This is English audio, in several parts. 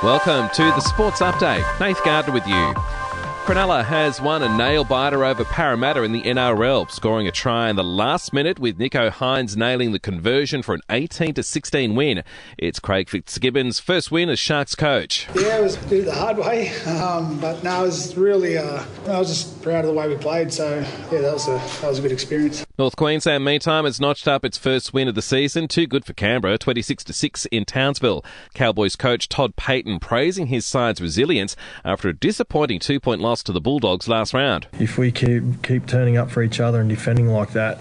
Welcome to the Sports Update. Nath Gardner with you. Cronulla has won a nail biter over Parramatta in the NRL, scoring a try in the last minute with Nicho Hynes nailing the conversion for an 18 to 16 win. It's Craig Fitzgibbon's first win as Sharks coach. Yeah, it was did the hard way, um, but no, it was really. Uh, I was just proud of the way we played. So yeah, that was a that was a good experience. North Queensland, meantime, has notched up its first win of the season. Too good for Canberra, 26 to 6 in Townsville. Cowboys coach Todd Payten praising his side's resilience after a disappointing two point loss to the Bulldogs last round. If we keep keep turning up for each other and defending like that,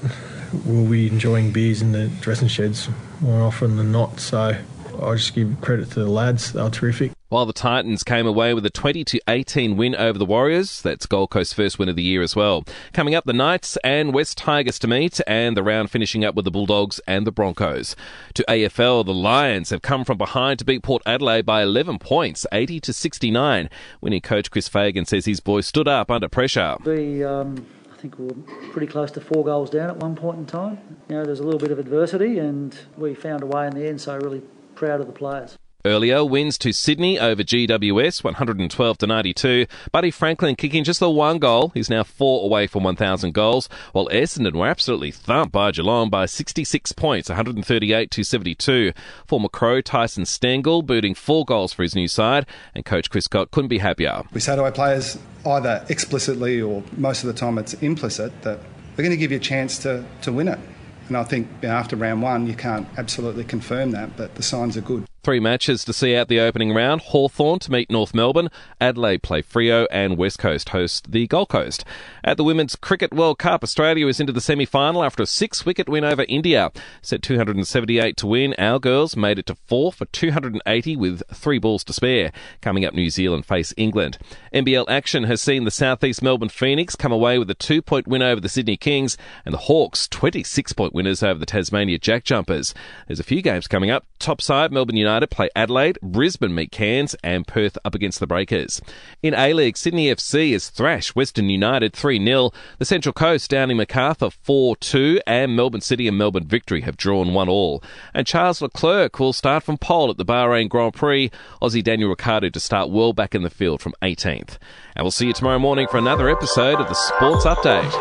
we'll be enjoying beers in the dressing sheds more often than not. So I just give credit to the lads; they were terrific. While the Titans came away with a 20 to 18 win over the Warriors, that's Gold Coast's first win of the year as well. Coming up, the Knights and West Tigers to meet, and the round finishing up with the Bulldogs and the Broncos. To AFL, the Lions have come from behind to beat Port Adelaide by 11 points, 80 to 69. Winning coach Chris Fagan says his boys stood up under pressure. We, um, I think we were pretty close to four goals down at one point in time. You know, there's a little bit of adversity, and we found a way in the end. So really proud of the players. Earlier, wins to Sydney over GWS, 112 to 92. Buddy Franklin kicking just the one goal. He's now four away from 1,000 goals, while Essendon were absolutely thumped by Geelong by 66 points, 138 to 72. Former Crow Tyson Stengel booting four goals for his new side, and coach Chris Scott couldn't be happier. We say to our players, either explicitly or most of the time it's implicit, that we're going to give you a chance to, to win it. And I think after round one, you can't absolutely confirm that, but the signs are good. Three matches to see out the opening round. Hawthorn to meet North Melbourne, Adelaide play Freo, and West Coast host the Gold Coast. At the Women's Cricket World Cup, Australia is into the semi-final after a six-wicket win over India. Set 278 to win, our girls made it to four for 280 with three balls to spare. Coming up, New Zealand face England. NBL action has seen the Southeast Melbourne Phoenix come away with a two-point win over the Sydney Kings, and the Hawks 26-point winners over the Tasmania Jack Jumpers. There's a few games coming up. Top side, Melbourne United play Adelaide, Brisbane meet Cairns, and Perth up against the Breakers. In A League, Sydney FC is thrash Western United 3 0. The Central Coast down in Macarthur 4 2, and Melbourne City and Melbourne Victory have drawn 1 all. And Charles Leclerc will start from pole at the Bahrain Grand Prix. Aussie Daniel Ricciardo to start well back in the field from 18th. And we'll see you tomorrow morning for another episode of the Sports Update.